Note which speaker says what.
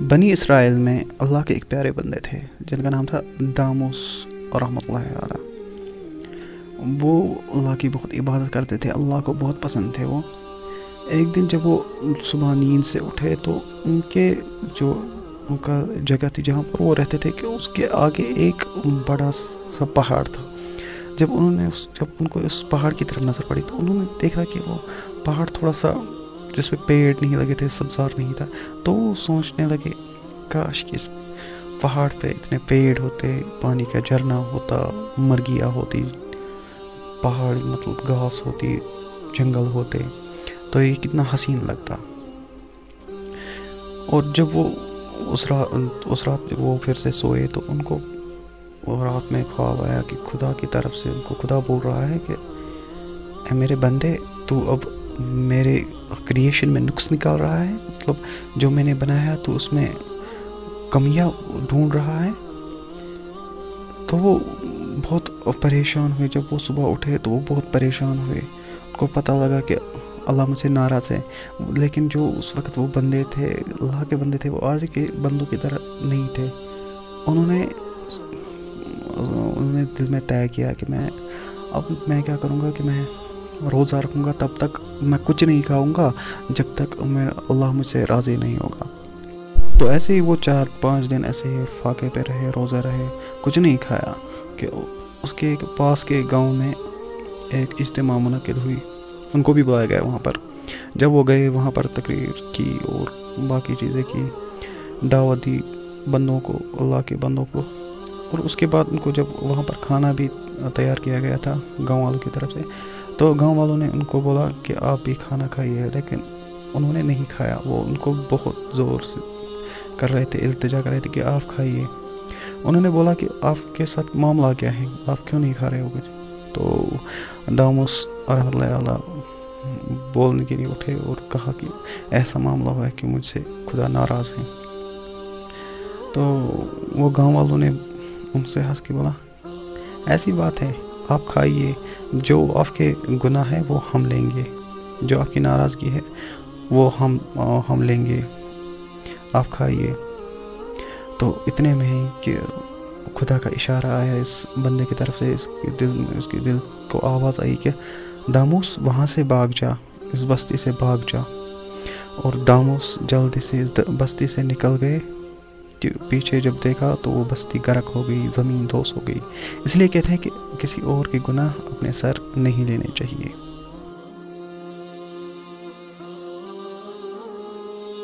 Speaker 1: بنی اسرائیل میں اللہ کے ایک پیارے بندے تھے، جن کا نام تھا داموس اور رحمۃ اللہ علیہ۔ وہ اللہ کی بہت عبادت کرتے تھے، اللہ کو بہت پسند تھے وہ۔ ایک دن جب وہ صبح نیند سے اٹھے تو ان کے جو ان کا جگہ تھی جہاں پر وہ رہتے تھے کہ اس کے آگے ایک بڑا سا پہاڑ تھا۔ جب انہوں نے اس جب ان کو اس پہاڑ کی طرف نظر پڑی تو انہوں نے دیکھا کہ وہ پہاڑ تھوڑا سا جس پہ پیڑ نہیں لگے تھے سبزار نہیں تھا۔ تو وہ سوچنے لگے، کاش کہ اس پہاڑ پہ اتنے پیڑ ہوتے، پانی کا جھرنا ہوتا مرگیا ہوتی، پہاڑ مطلب گھاس ہوتی، جنگل ہوتے۔ تو یہ کتنا حسین لگتا۔ اور جب وہ اس رات اس رات وہ پھر سے سوئے تو ان کو وہ رات میں خواب آیا کہ خدا کی طرف سے ان کو خدا بول رہا ہے کہ اے میرے بندے، تو اب میرے کریشن میں نقص نکال رہا ہے مطلب جو میں نے بنایا تو اس میں کمیاں ڈھونڈ رہا ہے۔ تو وہ بہت پریشان ہوئے۔ جب وہ صبح اٹھے تو وہ بہت پریشان ہوئے۔ ان کو پتہ لگا کہ اللہ مجھ سے ناراض ہے۔ لیکن جو اس وقت وہ بندے تھے، اللہ کے بندے تھے، وہ آج کے بندوں کی طرح نہیں تھے۔ انہوں نے انہوں نے دل میں طے کیا کہ میں اب میں کیا کروں گا کہ میں روزہ رکھوں گا، تب تک میں کچھ نہیں کھاؤں گا جب تک میں اللہ مجھ سے راضی نہیں ہوگا۔ تو ایسے ہی وہ چار پانچ دن ایسے ہی فاقے پہ رہے، روزہ رہے، کچھ نہیں کھایا کہ اس کے پاس کے گاؤں میں ایک اجتماع منعقد ہوئی۔ ان کو بھی بلایا گیا وہاں پر۔ جب وہ گئے، وہاں پر تقریر کی اور باقی چیزیں کی۔ دعوت دی بندوں کو، اللہ کے بندوں کو۔ اور اس کے بعد ان کو جب وہاں پر کھانا بھی تیار کیا گیا تھا گاؤں والوں کی طرف سے، تو گاؤں والوں نے ان کو بولا کہ آپ بھی کھانا کھائیے، لیکن انہوں نے نہیں کھایا۔ وہ ان کو بہت زور سے کر رہے تھے، التجا کر رہے تھے کہ آپ کھائیے۔ انہوں نے بولا کہ آپ کے ساتھ معاملہ کیا ہے، آپ کیوں نہیں کھا رہے ہو کچھ؟ تو ڈاموس رحمۃ اللہ علیہ بولنے کے لیے اٹھے اور کہا کہ ایسا معاملہ ہوا ہے کہ مجھ سے خدا ناراض ہیں۔ تو وہ گاؤں والوں نے ان سے ہنس کے بولا، ایسی بات ہے، آپ کھائیے، جو آپ کے گناہ ہے وہ ہم لیں گے، جو آپ کی ناراضگی ہے وہ ہم ہم لیں گے، آپ کھائیے۔ تو اتنے میں ہی کہ خدا کا اشارہ آیا اس بندے کی طرف سے، اس کے دل، اس کے دل کو آواز آئی کہ، داموس، وہاں سے بھاگ جا، اس بستی سے بھاگ جا۔ اور داموس جلدی سے اس بستی سے نکل گئے۔ پیچھے جب دیکھا تو وہ بستی گرک ہو گئی، زمین دوس ہو گئی۔ اس لیے کہتے ہیں کہ کسی اور کے گناہ اپنے سر نہیں لینے چاہیے۔